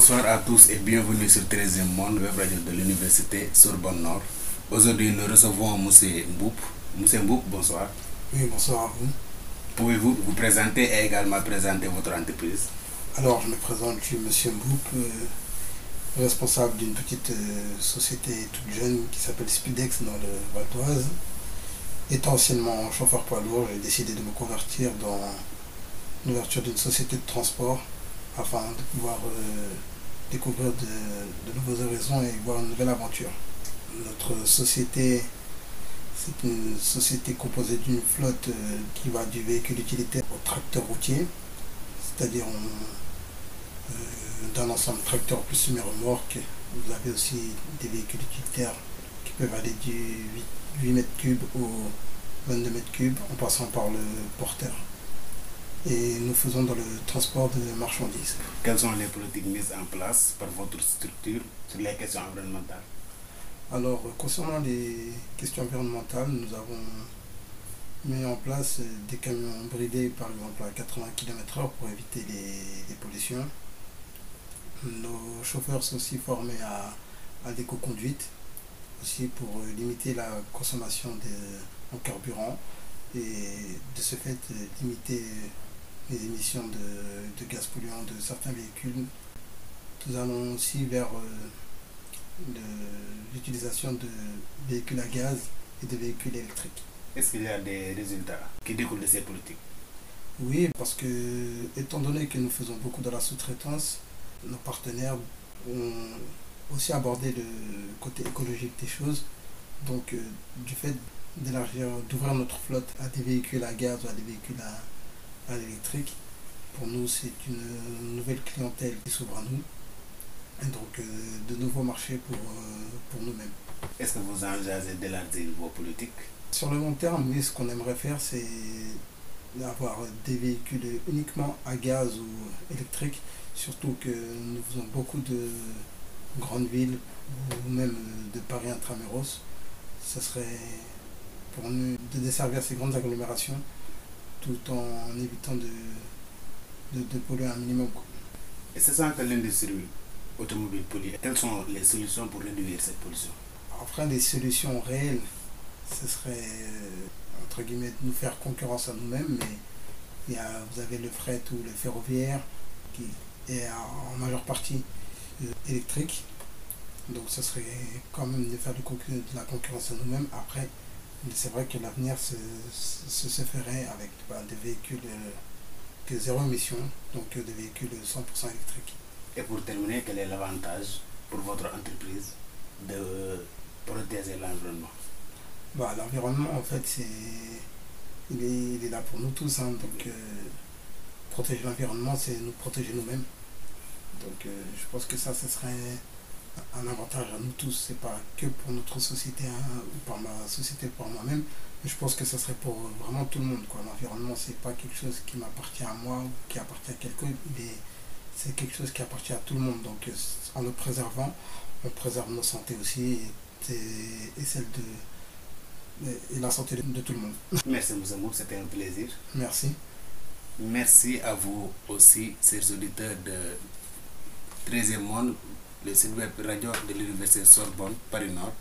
Bonsoir à tous et bienvenue sur 13e Monde, web radio de l'Université Sorbonne Nord. Aujourd'hui, nous recevons M. Mboup. M. Mboup, bonsoir. Oui, bonsoir à vous. Pouvez-vous vous présenter et également présenter votre entreprise? Alors, je me présente, je suis M. Mboup, euh, responsable d'une petite euh, société toute jeune qui s'appelle Speedex dans le Val d'Oise. Étant anciennement chauffeur poids lourd, j'ai décidé de me convertir dans l'ouverture d'une société de transport afin de pouvoir euh, découvrir de, nouveaux horizons et voir une nouvelle aventure. Notre société, c'est une société composée d'une flotte euh, qui va du véhicule utilitaire au tracteur routier, c'est-à-dire euh, d'un ensemble tracteur plus semi-remorque. Vous avez aussi des véhicules utilitaires qui peuvent aller du 8, 8 mètres cubes au 22 mètres cubes en passant par le porteur. Et nous faisons dans le transport de marchandises. Quelles sont les politiques mises en place par votre structure sur les questions environnementales? Alors, concernant les questions environnementales, nous avons mis en place des camions bridés, par exemple, à 80 km/h pour éviter les, les pollutions. Nos chauffeurs sont aussi formés à, à l'éco-conduite, aussi pour euh, limiter la consommation de, en carburant et de ce fait euh, limiter les émissions de, de gaz polluants de certains véhicules. Nous allons aussi vers euh, l'utilisation de véhicules à gaz et de véhicules électriques. Est-ce qu'il y a des résultats qui découlent de ces politiques? Oui, parce que étant donné que nous faisons beaucoup de la sous-traitance, nos partenaires ont aussi abordé le côté écologique des choses. Donc, euh, du fait d'élargir, d'ouvrir notre flotte à des véhicules à gaz ou à des véhicules à, à l'électrique, pour nous, c'est une nouvelle clientèle qui s'ouvre à nous. Et donc, euh, de nouveaux marchés pour, euh, pour nous-mêmes. Est-ce que vous envisagez d'élargir vos politiques? Sur le long terme, oui, ce qu'on aimerait faire, c'est d'avoir des véhicules uniquement à gaz ou électrique, surtout que nous faisons beaucoup de grandes villes ou même de Paris intramuros. Ce serait pour nous de desservir ces grandes agglomérations tout en évitant de, de, de polluer un minimum. Et ce sont que l'industrie automobile pollue. Quelles sont les solutions pour réduire cette pollution? Après, les solutions réelles, ce serait, euh, entre guillemets, de nous faire concurrence à nous-mêmes, mais il y a, vous avez le fret ou le ferroviaire qui est en majeure partie euh, électrique. Donc, ce serait quand même de faire de la concurrence à nous-mêmes. Après, c'est vrai que l'avenir se, se, se ferait avec bah, des véhicules euh, que zéro émission, donc euh, des véhicules 100% électriques. Et pour terminer, quel est l'avantage pour votre entreprise de protéger l'environnement? Bah, L'environnement, en fait, c'est il est, il est là pour nous tous. hein. donc, euh, protéger l'environnement, c'est nous protéger nous-mêmes. Donc, euh, je pense que ça, ce serait un avantage à nous tous. C'est pas que pour notre société hein, ou par ma société, pour moi-même. Mais je pense que ce serait pour vraiment tout le monde. L'environnement, c'est pas quelque chose qui m'appartient à moi ou qui appartient à quelqu'un. Est- C'est quelque chose qui appartient à tout le monde. Donc, euh, en le préservant, on préserve nos santé aussi et, et celle de, et la santé de, de tout le monde. Merci M. Mboup, c'était un plaisir. Merci. Merci à vous aussi, chers auditeurs de 13e Monde, le site web radio de l'Université Sorbonne, Paris Nord.